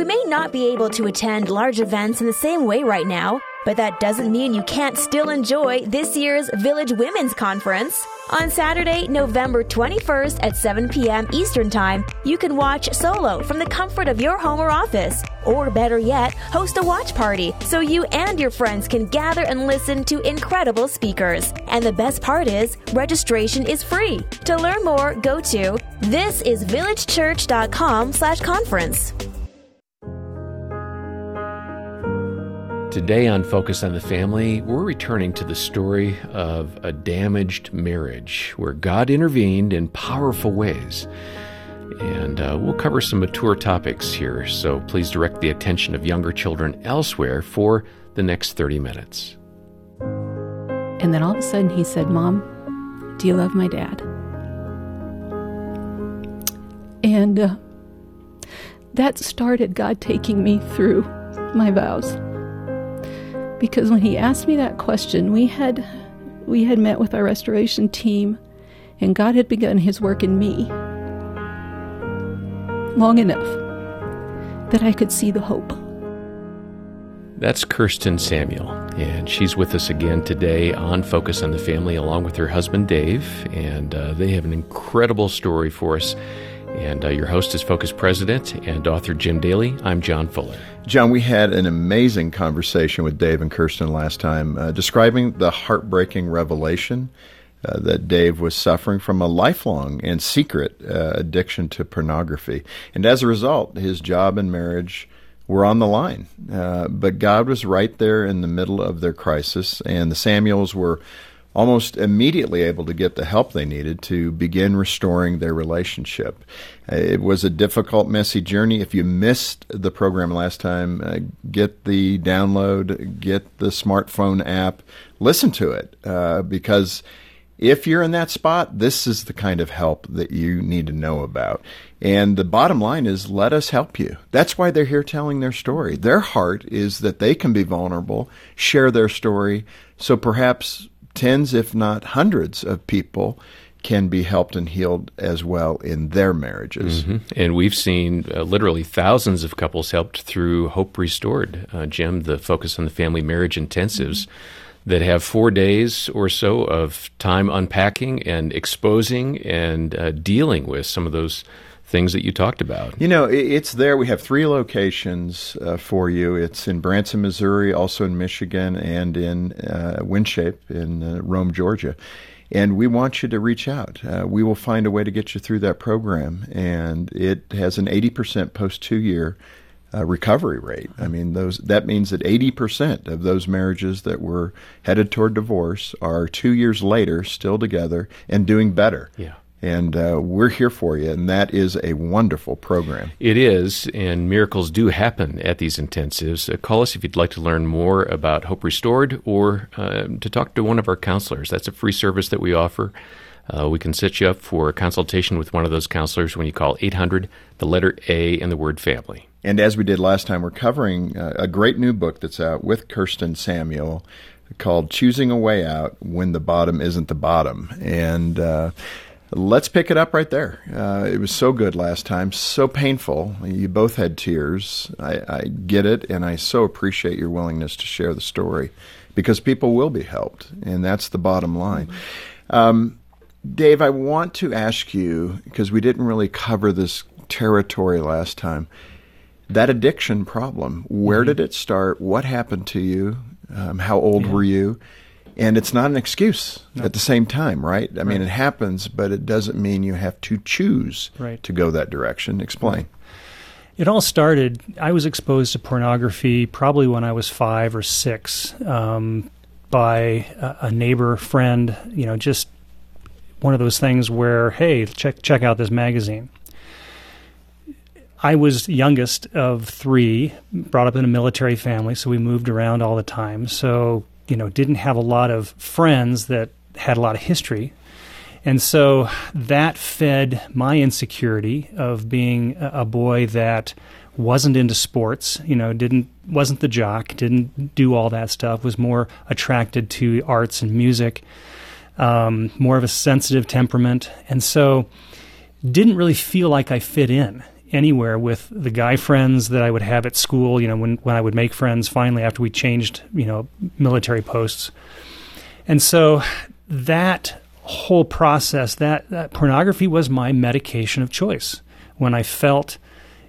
We may not be able to attend large events in the same way right now, but that doesn't mean you can't still enjoy this year's Village Women's Conference. On Saturday, November 21st at 7 p.m. Eastern Time, you can watch solo from the comfort of your home or office. Or better yet, host a watch party so you and your friends can gather and listen to incredible speakers. And the best part is, registration is free. To learn more, go to thisisvillagechurch.com slash conference. Today on Focus on the Family, we're returning to the story of a damaged marriage where God intervened in powerful ways. And uh, we'll cover some mature topics here, so please direct the attention of younger children elsewhere for the next 30 minutes. And then all of a sudden he said, Mom, do you love my dad? And uh, that started God taking me through my vows because when he asked me that question, we had we had met with our restoration team and God had begun his work in me long enough that I could see the hope. That's Kirsten Samuel, and she's with us again today on Focus on the Family, along with her husband Dave, and uh, they have an incredible story for us. And uh, your host is Focus President and author Jim Daly. I'm John Fuller. John, we had an amazing conversation with Dave and Kirsten last time, uh, describing the heartbreaking revelation uh, that Dave was suffering from a lifelong and secret uh, addiction to pornography. And as a result, his job and marriage were on the line. Uh, but God was right there in the middle of their crisis, and the Samuels were almost immediately able to get the help they needed to begin restoring their relationship. Uh, it was a difficult, messy journey. If you missed the program last time, uh, get the download, get the smartphone app, listen to it, uh, because if you're in that spot, this is the kind of help that you need to know about. And the bottom line is let us help you. That's why they're here telling their story. Their heart is that they can be vulnerable, share their story, so perhaps tens, if not hundreds, of people can be helped and healed as well in their marriages. Mm-hmm. And we've seen uh, literally thousands of couples helped through Hope Restored, uh, Jim, the Focus on the Family Marriage Intensives. Mm-hmm. That have four days or so of time unpacking and exposing and uh, dealing with some of those things that you talked about. You know, it's there. We have three locations uh, for you. It's in Branson, Missouri, also in Michigan, and in uh, WinShape in uh, Rome, Georgia. And we want you to reach out. Uh, we will find a way to get you through that program. And it has an 80% post two year uh, recovery rate. I mean, those that means that 80% of those marriages that were headed toward divorce are two years later still together and doing better. Yeah and uh, we're here for you. And that is a wonderful program. It is, and miracles do happen at these intensives. Uh, call us if you'd like to learn more about Hope Restored or uh, to talk to one of our counselors. That's a free service that we offer. Uh, we can set you up for a consultation with one of those counselors when you call 800, the letter A, and the word family. And as we did last time, we're covering uh, a great new book that's out with Kirsten Samuel called Choosing a Way Out When the Bottom Isn't the Bottom. And uh, Let's pick it up right there. Uh, it was so good last time, so painful. You both had tears. I, I, get it, and I so appreciate your willingness to share the story because people will be helped, and that's the bottom line. Um, Dave, I want to ask you because we didn't really cover this territory last time. That addiction problem, where mm-hmm. did it start? What happened to you? Um, how old yeah. were you? And it's not an excuse no. at the same time, right? I right. mean, it happens, but it doesn't mean you have to choose right. to go that direction. Explain. It all started. I was exposed to pornography probably when I was five or six um, by a, a neighbor friend. You know, just one of those things where, hey, check check out this magazine. I was youngest of three, brought up in a military family, so we moved around all the time. So you know didn't have a lot of friends that had a lot of history. And so that fed my insecurity of being a boy that wasn't into sports, you know, didn't wasn't the jock, didn't do all that stuff, was more attracted to arts and music, um, more of a sensitive temperament, and so didn't really feel like I fit in anywhere with the guy friends that I would have at school. You know, when when I would make friends finally after we changed, you know, military posts, and so that whole process, that, that pornography was my medication of choice when I felt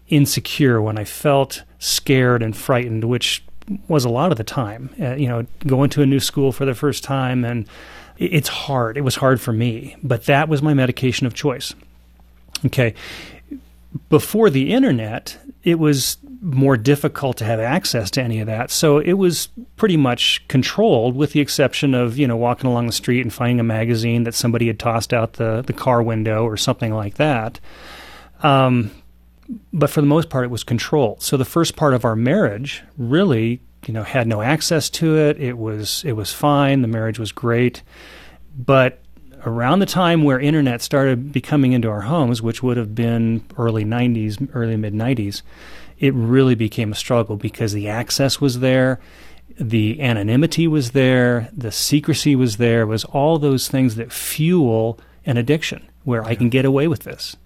insecure, when I felt scared and frightened, which was a lot of the time. Uh, you know, going to a new school for the first time, and it's hard. It was hard for me, but that was my medication of choice. Okay. Before the internet, it was more difficult to have access to any of that. So it was pretty much controlled, with the exception of you know walking along the street and finding a magazine that somebody had tossed out the the car window or something like that. Um, but for the most part, it was controlled. So the first part of our marriage really, you know, had no access to it. It was it was fine. The marriage was great, but around the time where internet started becoming into our homes, which would have been early '90s, early mid '90s, it really became a struggle because the access was there. The anonymity was there, the secrecy was there, was all those things that fuel an addiction where I can get away with this.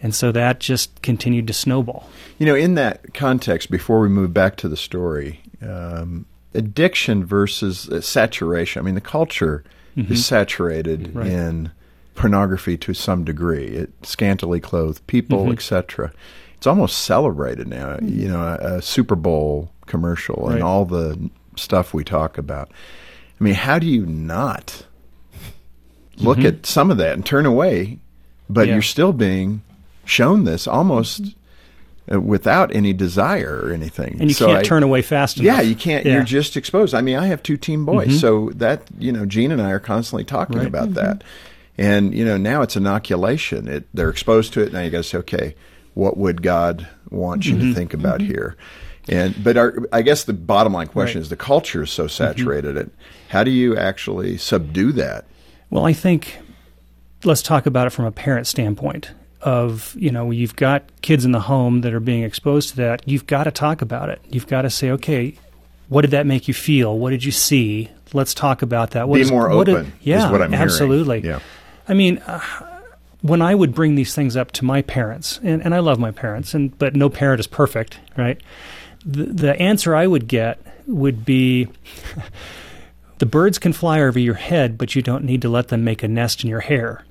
And so that just continued to snowball. You know, in that context, before we move back to the story, um, addiction versus uh, saturation. I mean, the culture mm-hmm. is saturated right. in pornography to some degree. It scantily clothed people, mm-hmm. etc. It's almost celebrated now. Mm-hmm. You know, a, a, Super Bowl commercial right. and all the stuff we talk about. I mean, how do you not look mm-hmm. at some of that and turn away? But yeah. you're still being shown this almost uh, without any desire or anything. And you so can't I, turn away fast enough. Yeah, you can't. Yeah. You're just exposed. I mean, I have two teen boys, mm-hmm. so that you know, Jean and I are constantly talking right. about mm-hmm. that. And you know, now it's inoculation. It, they're exposed to it. Now you got to say, okay, what would God want you mm-hmm. to think about mm-hmm. here? And but our, I guess the bottom line question right. is the culture is so mm-hmm. saturated. It. How do you actually subdue that? Well, I think let's talk about it from a parent standpoint of you know you've got kids in the home that are being exposed to that you've got to talk about it. You've got to say okay what did that make you feel? What did you see? Let's talk about that. What be is, more open did, yeah absolutely hearing. yeah. I mean uh, when i would bring these things up to my parents and, and i love my parents and but no parent is perfect right? The, the answer i would get would be the birds can fly over your head but you don't need to let them make a nest in your hair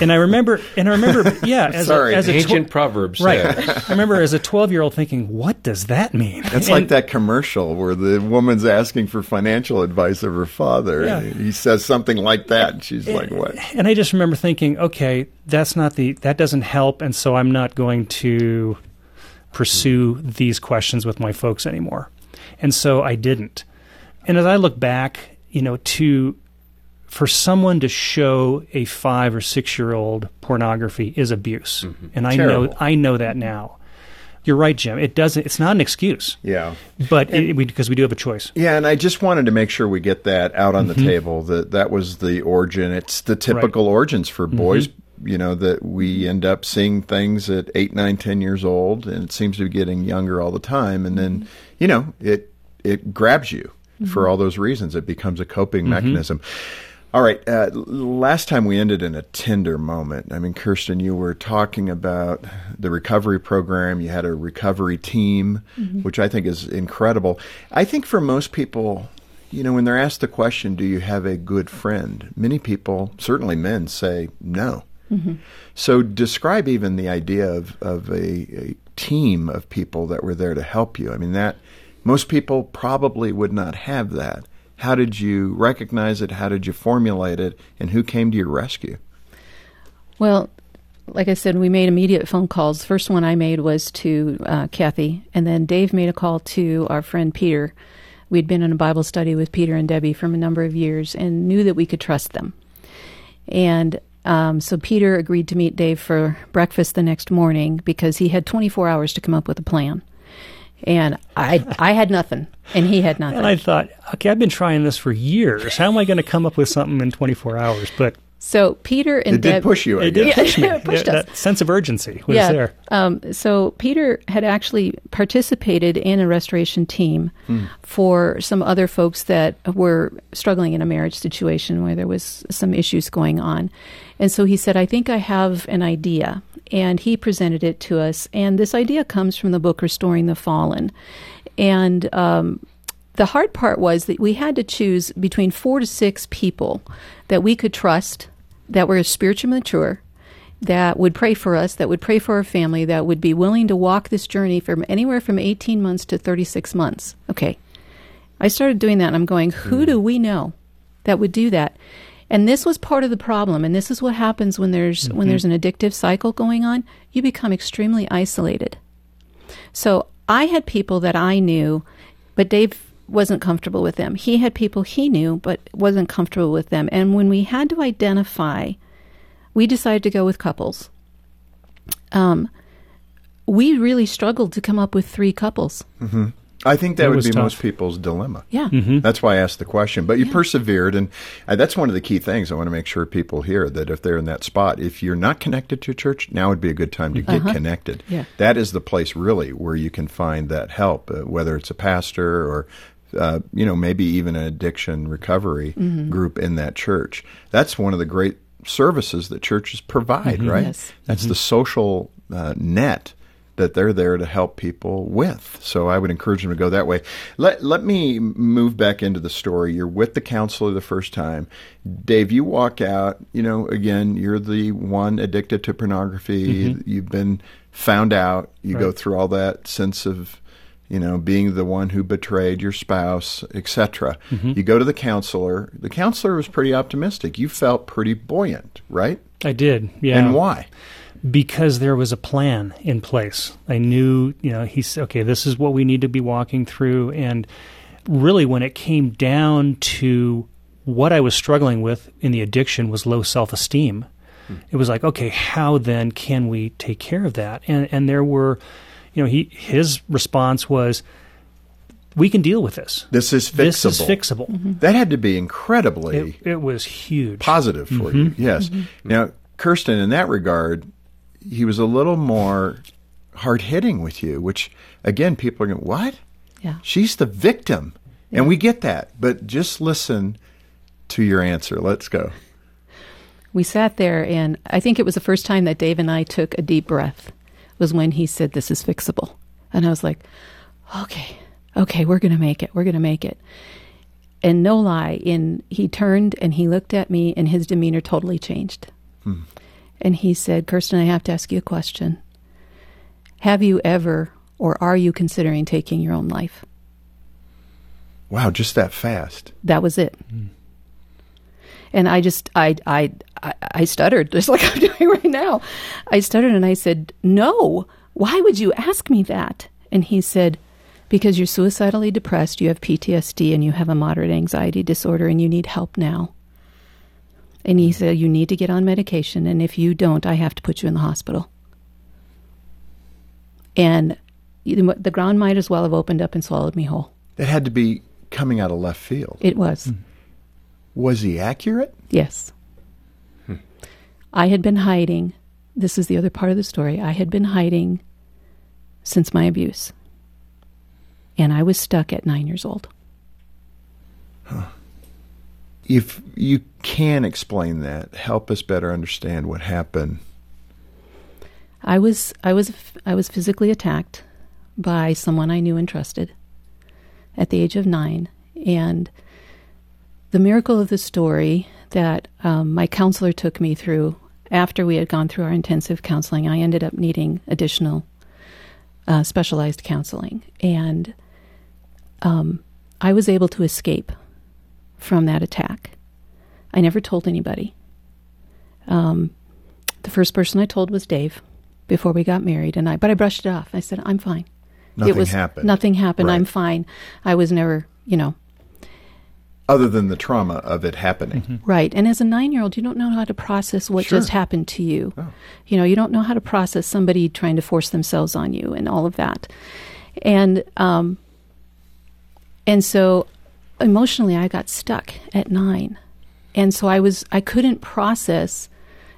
and I remember, and I remember, yeah, as Sorry, a, as ancient tw- proverbs, right? I remember as a twelve-year-old thinking, "What does that mean?" It's and, like that commercial where the woman's asking for financial advice of her father, yeah. and he says something like that, and she's and, like, "What?" And I just remember thinking, "Okay, that's not the that doesn't help," and so I'm not going to pursue these questions with my folks anymore, and so I didn't. And as I look back, you know, to for someone to show a five or six year old pornography is abuse, mm-hmm. and I Terrible. know I know that now. You're right, Jim. It doesn't. It's not an excuse. Yeah, but and, it, we, because we do have a choice. Yeah, and I just wanted to make sure we get that out on mm-hmm. the table. That that was the origin. It's the typical right. origins for boys. Mm-hmm. You know that we end up seeing things at eight, nine, ten years old, and it seems to be getting younger all the time. And then mm-hmm. you know it it grabs you for mm-hmm. all those reasons. It becomes a coping mm-hmm. All right. Uh, last time we ended in a tender moment. I mean, Kirsten, you were talking about the recovery program. You had a recovery team, mm-hmm. which I think is incredible. I think for most people, you know, when they're asked the question, do you have a good friend? Many people, certainly men, say no. Mm-hmm. So describe even the idea of, of a, a team of people that were there to help you. I mean, that most people probably would not have that. How did you recognize it? How did you formulate it? And who came to your rescue? Well, like I said, we made immediate phone calls. The first one I made was to uh, Kathy, and then Dave made a call to our friend Peter. We'd been in a Bible study with Peter and Debbie from a number of years and knew that we could trust them. And um, so Peter agreed to meet Dave for breakfast the next morning because he had 24 hours to come up with a plan and I I had nothing, and he had nothing. And I thought, okay, I've been trying this for years. How am I going to come up with something in 24 hours? But so Peter and it did push you. it did push me. pushed that sense of urgency was yeah. there. Um, so Peter had actually participated in a restoration team hmm. for some other folks that were struggling in a marriage situation where there was some issues going on, and so he said, "I think I have an idea." And he presented it to us. And this idea comes from the book Restoring the Fallen. And um, the hard part was that we had to choose between four to six people that we could trust, that were spiritually mature, that would pray for us, that would pray for our family, that would be willing to walk this journey from anywhere from 18 months to 36 months. Okay. I started doing that and I'm going, who do we know that would do that? And this was part of the problem. And this is what happens when there's when there's an addictive cycle going on. You become extremely isolated. So I had people that I knew, but Dave wasn't comfortable with them. He had people he knew, but wasn't comfortable with them. And when we had to identify, we decided to go with couples. Um, we really struggled to come up with three couples. I think that It would be tough. most people's dilemma. Yeah. That's why I asked the question. But you persevered, and uh, that's one of the key things I want to make sure people hear that if they're in that spot, if you're not connected to church, now would be a good time to get connected. Yeah. That is the place really where you can find that help, uh, whether it's a pastor or. Uh, you know, maybe even an addiction recovery group in that church. That's one of the great services that churches provide, right? Yes. That's the social uh, net that they're there to help people with. So I would encourage them to go that way. Let let me move back into the story. You're with the counselor the first time. Dave, you walk out, you know, again, you're the one addicted to pornography. Mm-hmm. You've been found out. You go through all that sense of you know, being the one who betrayed your spouse, etc. Mm-hmm. You go to the counselor. The counselor was pretty optimistic. You felt pretty buoyant, right? I did. Yeah. And why? Because there was a plan in place. I knew, you know, he's okay, this is what we need to be walking through. And really, when it came down to what I was struggling with in the addiction was low self esteem. Hmm. It was like, okay, how then can we take care of that? And and there were, you know, he his response was, we can deal with this. This is fixable. This is fixable. Mm-hmm. That had to be incredibly It, it was huge. positive for you. Mm-hmm. Yes. Mm-hmm. Now, Kirsten, in that regard, he was a little more hard hitting with you, which again, people are going, "What? Yeah. She's the victim," and we get that. But just listen to your answer. Let's go. We sat there, and I think it was the first time that Dave and I took a deep breath, was when he said, This is fixable. And I was like, Okay, okay, we're going to make it. We're going to make it. And no lie, in he turned and he looked at me, and his demeanor totally changed. Hmm. And he said, Kirsten, I have to ask you a question. Have you ever, or are you considering taking your own life? Wow, just that fast. that was it. Hmm. And I just, I, I, I, I stuttered just like I'm doing right now. I stuttered and I said, "No, why would you ask me that?" And he said, "Because you're suicidally depressed, you have PTSD, and you have a moderate anxiety disorder, and you need help now." And he said, "You need to get on medication, and if you don't, I have to put you in the hospital." And the ground might as well have opened up and swallowed me whole. That had to be coming out of left field. It was. Hmm. Was he accurate? Yes. Hmm. I had been hiding. This is the other part of the story. I had been hiding since my abuse. And I was stuck at nine years old. If you can explain that, help us better understand what happened. I was I was I was physically attacked by someone I knew and trusted at the age of nine, and the miracle of the story that um, my counselor took me through after we had gone through our intensive counseling, I ended up needing additional uh, specialized counseling, and um, I was able to escape from that attack. I never told anybody. Um, the first person I told was Dave before we got married, and I but I brushed it off. I said, "I'm fine." Nothing it was happened. nothing happened. I'm fine. I was never, you know, Other than the trauma of it happening. right. And as a nine year old, you don't know how to process what Sure. just happened to you. Oh. You know, you don't know how to process somebody trying to force themselves on you and all of that. And um, and so emotionally, I got stuck at nine, and so I was I couldn't process.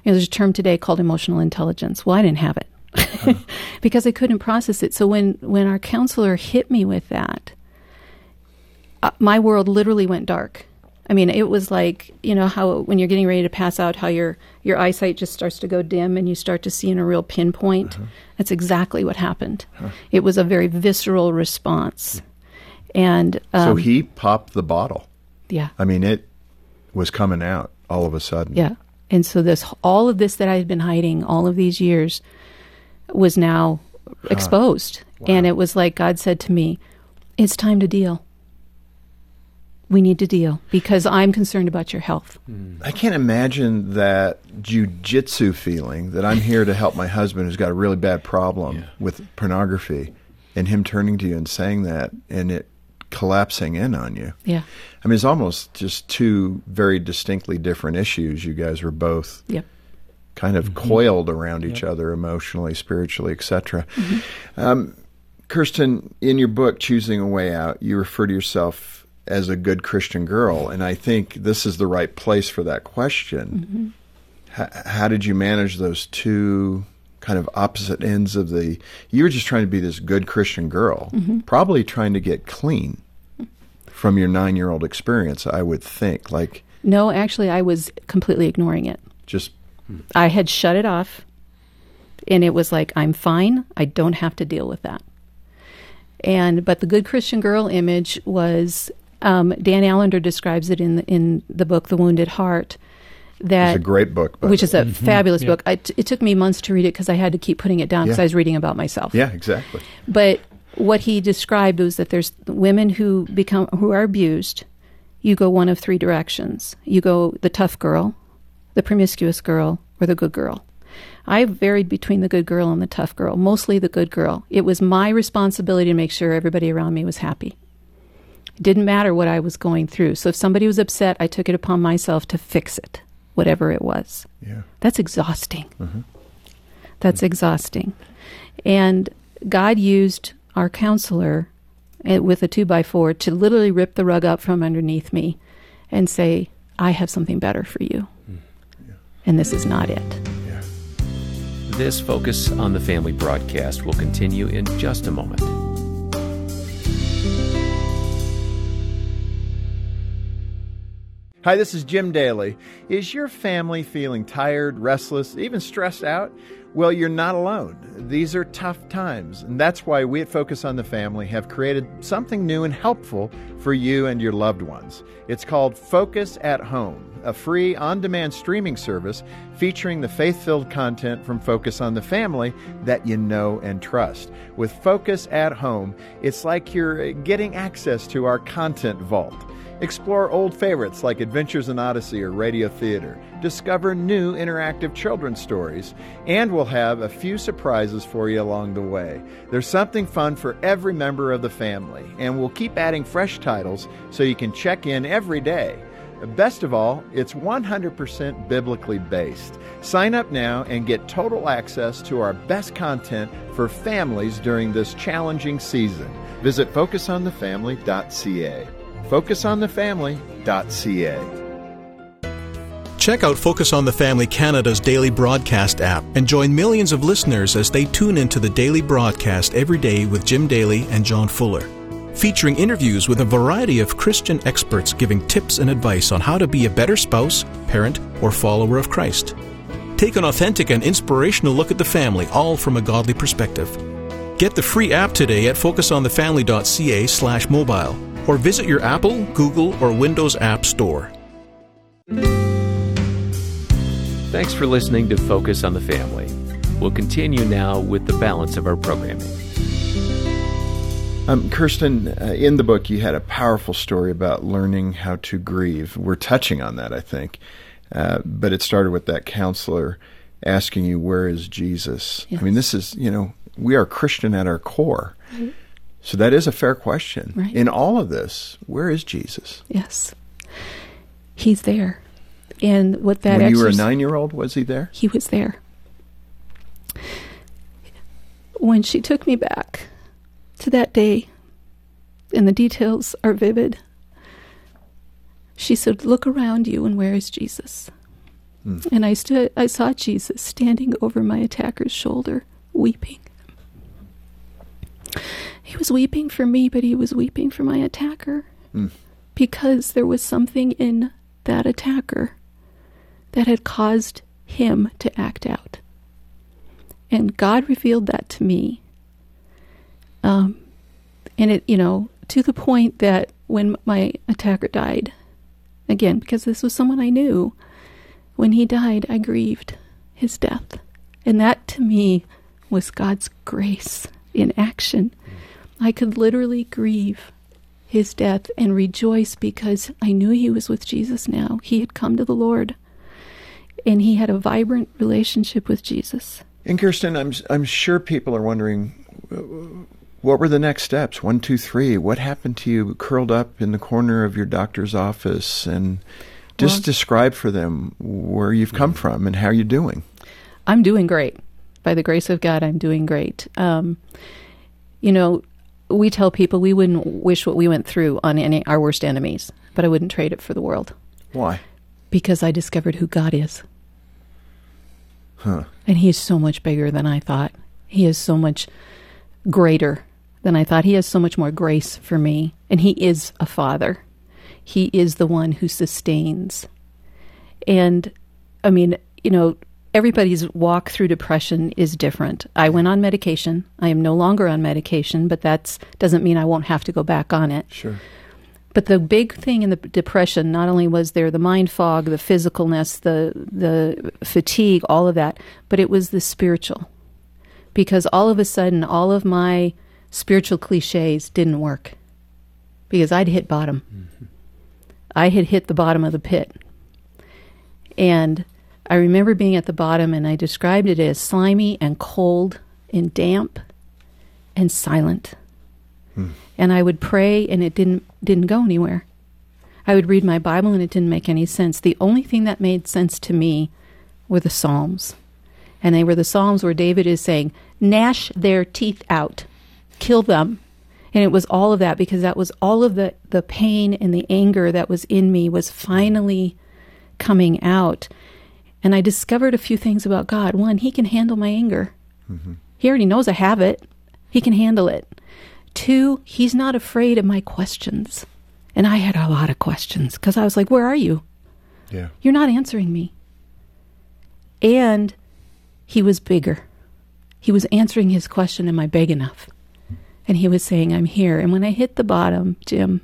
You know, there's a term today called emotional intelligence. Well, I didn't have it because I couldn't process it. So when when our counselor hit me with that, uh, my world literally went dark. I mean, it was like you know how when you're getting ready to pass out, how your your eyesight just starts to go dim and you start to see in a real pinpoint. Uh-huh. That's exactly what happened. It was a very visceral response, and um, so he popped the bottle. yeah, I mean, it was coming out all of a sudden. yeah, and so this all of this that I had been hiding all of these years was now exposed, Wow. and it was like God said to me, "It's time to deal." We need to deal because I'm concerned about your health. I can't imagine that jujitsu feeling that I'm here to help my husband who's got a really bad problem with pornography and him turning to you and saying that and it collapsing in on you. Yeah. I mean, it's almost just two very distinctly different issues. You guys were both Yep. kind of mm-hmm. coiled around each other emotionally, spiritually, etc. Mm-hmm. Um, Kirsten, in your book, Choosing a Way Out, you refer to yourself as a good Christian girl, and I think this is the right place for that question. Mm-hmm. H- how did you manage those two kind of opposite ends of the? You were just trying to be this good Christian girl, probably trying to get clean from your nine-year-old experience. I would think, like, No, actually, I was completely ignoring it. just I had shut it off, and it was like, I'm fine. I don't have to deal with that. And but the good Christian girl image was um, Dan Allender describes it in the, in the book The Wounded Heart. That it's a great book, which is a mm-hmm. fabulous book. I t- it took me months to read it because I had to keep putting it down because Yeah. I was reading about myself. yeah, exactly. But what he described was that there's women who become who are abused. You go one of three directions. You go the tough girl, the promiscuous girl, or the good girl. I varied between the good girl and the tough girl, mostly the good girl. It was my responsibility to make sure everybody around me was happy. It didn't matter what I was going through. So if somebody was upset, I took it upon myself to fix it, whatever it was. Yeah. That's exhausting. That's exhausting. And God used our counselor eh, with a two by four to literally rip the rug up from underneath me and say, I have something better for you. And this is not it. This Focus on the Family broadcast will continue in just a moment. Hi, this is Jim Daly. Is your family feeling tired, restless, even stressed out? Well, you're not alone. These are tough times, and that's why we at Focus on the Family have created something new and helpful for you and your loved ones. It's called Focus at Home, a free on demand streaming service featuring the faith filled content from Focus on the Family that you know and trust. With Focus at Home, it's like you're uh, getting access to our content vault. Explore old favorites like Adventures in Odyssey or Radio Theater. Discover new interactive children's stories. And we'll have a few surprises for you along the way. There's something fun for every member of the family, and we'll keep adding fresh titles so you can check in every day. Best of all, it's 100% biblically based. Sign up now and get total access to our best content for families during this challenging season. Visit focusonthefamily.ca. Focusonthefamily.ca. Check out Focus on the Family Canada's daily broadcast app and join millions of listeners as they tune into the daily broadcast every day with Jim Daly and John Fuller. Featuring interviews with a variety of Christian experts giving tips and advice on how to be a better spouse, parent, or follower of Christ. Take an authentic and inspirational look at the family, all from a godly perspective. Get the free app today at focusonthefamily.ca slash mobile or visit your Apple, Google, or Windows App Store. Thanks for listening to Focus on the Family. We'll continue now with the balance of our programming. Um, Kirsten, uh, in the book, you had a powerful story about learning how to grieve. We're touching on that, I think. Uh, but it started with that counselor asking you, Where is Jesus? I mean, this is, you know, we are Christian at our core. So that is a fair question. Right. In all of this, where is Jesus? Yes. He's there. And what that when you were a nine year old, was he there? he was there. When she took me back to that day, and the details are vivid, she said, Look around you, and where is Jesus? Hmm. And I stood, I saw Jesus standing over my attacker's shoulder, weeping. He was weeping for me, but he was weeping for my attacker because there was something in that attacker that had caused him to act out. And God revealed that to me. Um, and it, you know, to the point that when my attacker died, again, because this was someone I knew, when he died, I grieved his death. And that to me was God's grace in action. I could literally grieve his death and rejoice because I knew he was with Jesus now. He had come to the Lord and he had a vibrant relationship with Jesus. And Kirsten, I'm I'm sure people are wondering what were the next steps? One, two, three. What happened to you curled up in the corner of your doctor's office? And just well, describe for them where you've come from and how you're doing. I'm doing great. By the grace of God, I'm doing great. Um, you know, we tell people we wouldn't wish what we went through on any our worst enemies, but I wouldn't trade it for the world. Why? Because I discovered who God is. Huh. And he is so much bigger than I thought. He is so much greater than I thought. He has so much more grace for me. And he is a father. He is the one who sustains. And I mean, you know, everybody's walk through depression is different. I went on medication. I am no longer on medication, but that doesn't mean I won't have to go back on it. Sure. But the big thing in the depression, not only was there the mind fog, the physicalness, the the fatigue, all of that, but it was the spiritual. Because all of a sudden, all of my spiritual cliches didn't work. Because I'd hit bottom. Mm-hmm. I had hit the bottom of the pit. And I remember being at the bottom, and I described it as slimy and cold and damp and silent. Hmm. And I would pray, and it didn't didn't go anywhere. I would read my Bible, and it didn't make any sense. The only thing that made sense to me were the Psalms, and they were the Psalms where David is saying, "Gnash their teeth out, kill them." And it was all of that because that was all of the, the pain and the anger that was in me was finally coming out. And I discovered a few things about God. One, He can handle my anger. Mm-hmm. He already knows I have it, He can handle it. Two, he's not afraid of my questions. And I had a lot of questions because I was like, Where are you? Yeah. You're not answering me. And he was bigger. He was answering his question, Am I big enough? And he was saying, I'm here. And when I hit the bottom, Jim,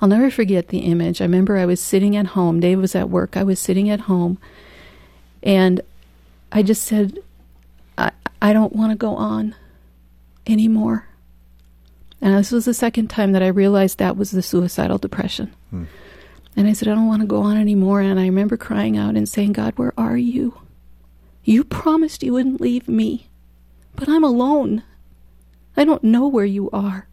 I'll never forget the image. I remember I was sitting at home. Dave was at work. I was sitting at home. And I just said, I, I don't want to go on anymore. And this was the second time that I realized that was the suicidal depression. Hmm. And I said, I don't want to go on anymore. And I remember crying out and saying, God, where are you? You promised you wouldn't leave me, but I'm alone. I don't know where you are.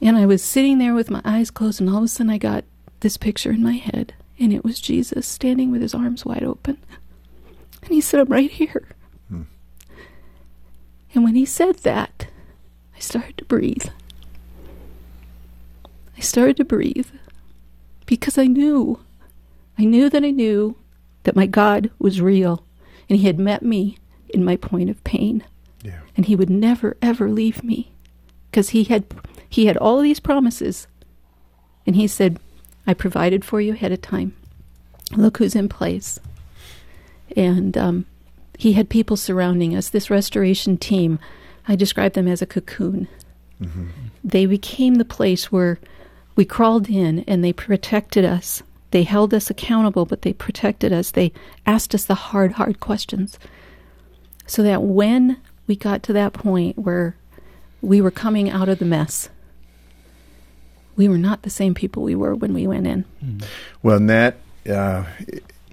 And I was sitting there with my eyes closed, and all of a sudden I got this picture in my head, and it was Jesus standing with his arms wide open. And he said, I'm right here. Hmm. And when he said that, I started to breathe. I started to breathe because I knew, I knew that I knew that my God was real and he had met me in my point of pain. Yeah. And he would never ever leave me because he had he had all of these promises. And he said, I provided for you ahead of time. Look who's in place. And um, he had people surrounding us. This restoration team, I describe them as a cocoon. Mm-hmm. They became the place where we crawled in and they protected us. They held us accountable, but they protected us. They asked us the hard, hard questions. So that when we got to that point where we were coming out of the mess, we were not the same people we were when we went in. Well, and that uh,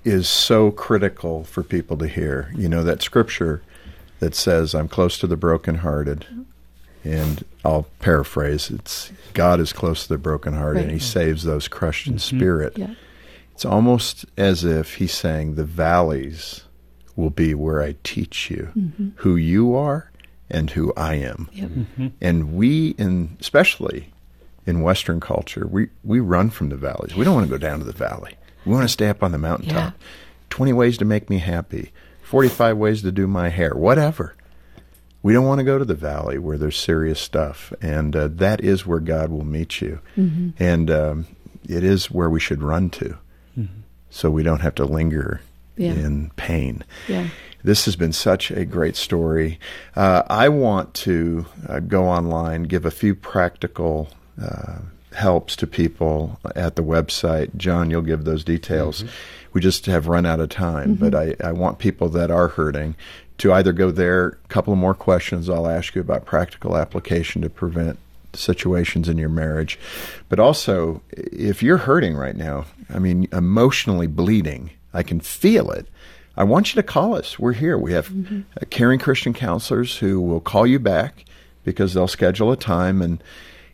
is so critical for people to hear. You know, that scripture that says, I'm close to the brokenhearted. And I'll paraphrase it's God is close to the brokenhearted right. and he saves those crushed in mm-hmm. spirit. Yeah. It's almost as if he's saying the valleys will be where I teach you mm-hmm. who you are and who I am. Yep. Mm-hmm. And we in especially in Western culture, we, we run from the valleys. We don't want to go down to the valley. We want to stay up on the mountaintop. Yeah. 20 ways to make me happy, 45 ways to do my hair, whatever. We don't want to go to the valley where there's serious stuff, and uh, that is where God will meet you, mm-hmm. and um, it is where we should run to, mm-hmm. so we don't have to linger yeah. in pain. Yeah. This has been such a great story. Uh, I want to uh, go online, give a few practical uh, helps to people at the website. John, you'll give those details. Mm-hmm. We just have run out of time, mm-hmm. but I, I want people that are hurting to either go there. A couple of more questions I'll ask you about practical application to prevent situations in your marriage. But also, if you're hurting right now, I mean, emotionally bleeding, I can feel it. I want you to call us. We're here. We have mm-hmm. caring Christian counselors who will call you back because they'll schedule a time and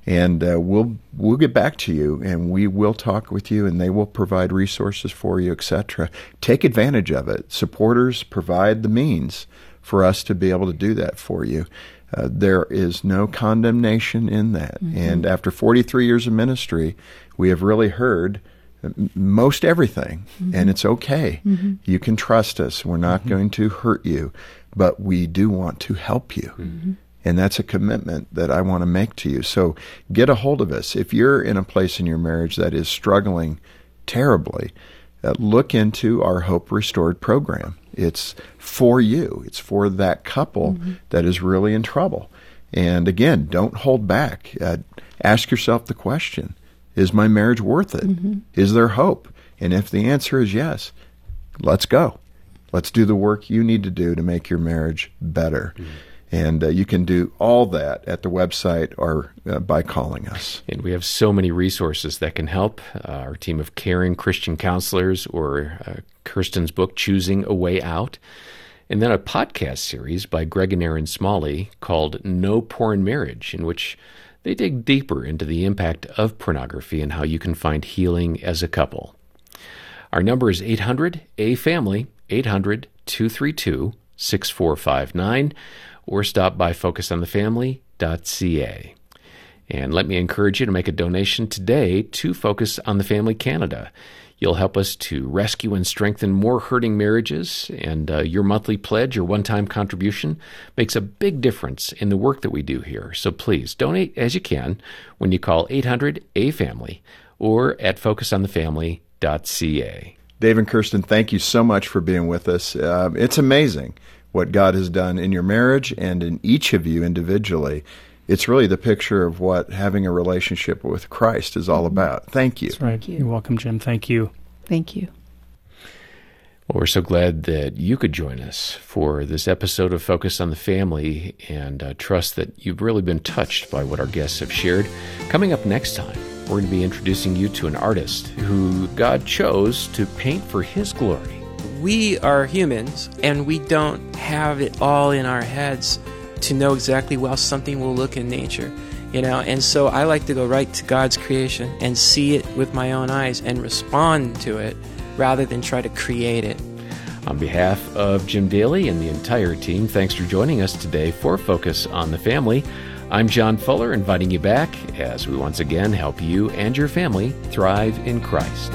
and uh, we'll we'll get back to you and we will talk with you and they will provide resources for you, etc. Take advantage of it. Supporters provide the means for us to be able to do that for you. Uh, there is no condemnation in that. Mm-hmm. And after 43 years of ministry, we have really heard most everything, mm-hmm. and it's okay. Mm-hmm. You can trust us. We're not mm-hmm. going to hurt you, but we do want to help you. And that's a commitment that I want to make to you. So get a hold of us. If you're in a place in your marriage that is struggling terribly, uh, look into our Hope Restored program. It's for you, it's for that couple mm-hmm. that is really in trouble. And again, don't hold back. Uh, ask yourself the question is my marriage worth it? Mm-hmm. Is there hope? And if the answer is yes, let's go. Let's do the work you need to do to make your marriage better. Mm-hmm. And uh, you can do all that at the website or uh, by calling us. And we have so many resources that can help. Uh, our team of caring Christian counselors, or uh, Kirsten's book, Choosing a Way Out. And then a podcast series by Greg and Erin Smalley called No Porn Marriage, in which they dig deeper into the impact of pornography and how you can find healing as a couple. Our number is 800 A Family, 800 232 6459, or stop by focusonthefamily.ca. And let me encourage you to make a donation today to Focus on the Family Canada. You'll help us to rescue and strengthen more hurting marriages, and uh, your monthly pledge, or one time contribution, makes a big difference in the work that we do here. So please donate as you can when you call 800 A Family or at focusonthefamily.ca. Dave and Kirsten, thank you so much for being with us. Uh, it's amazing what God has done in your marriage and in each of you individually it's really the picture of what having a relationship with Christ is all mm-hmm. about. Thank you. That's right. You. You're welcome, Jim. Thank you. Thank you. Well, we're so glad that you could join us for this episode of Focus on the Family and uh, trust that you've really been touched by what our guests have shared. Coming up next time, we're going to be introducing you to an artist who God chose to paint for His glory. We are humans and we don't have it all in our heads to know exactly how something will look in nature you know? And so i like to go right to god's creation and see it with my own eyes and respond to it rather than try to create it. On behalf of jim daly and the entire team thanks for joining us today for focus on the family. I'm john fuller inviting you back as we once again help you and your family thrive in christ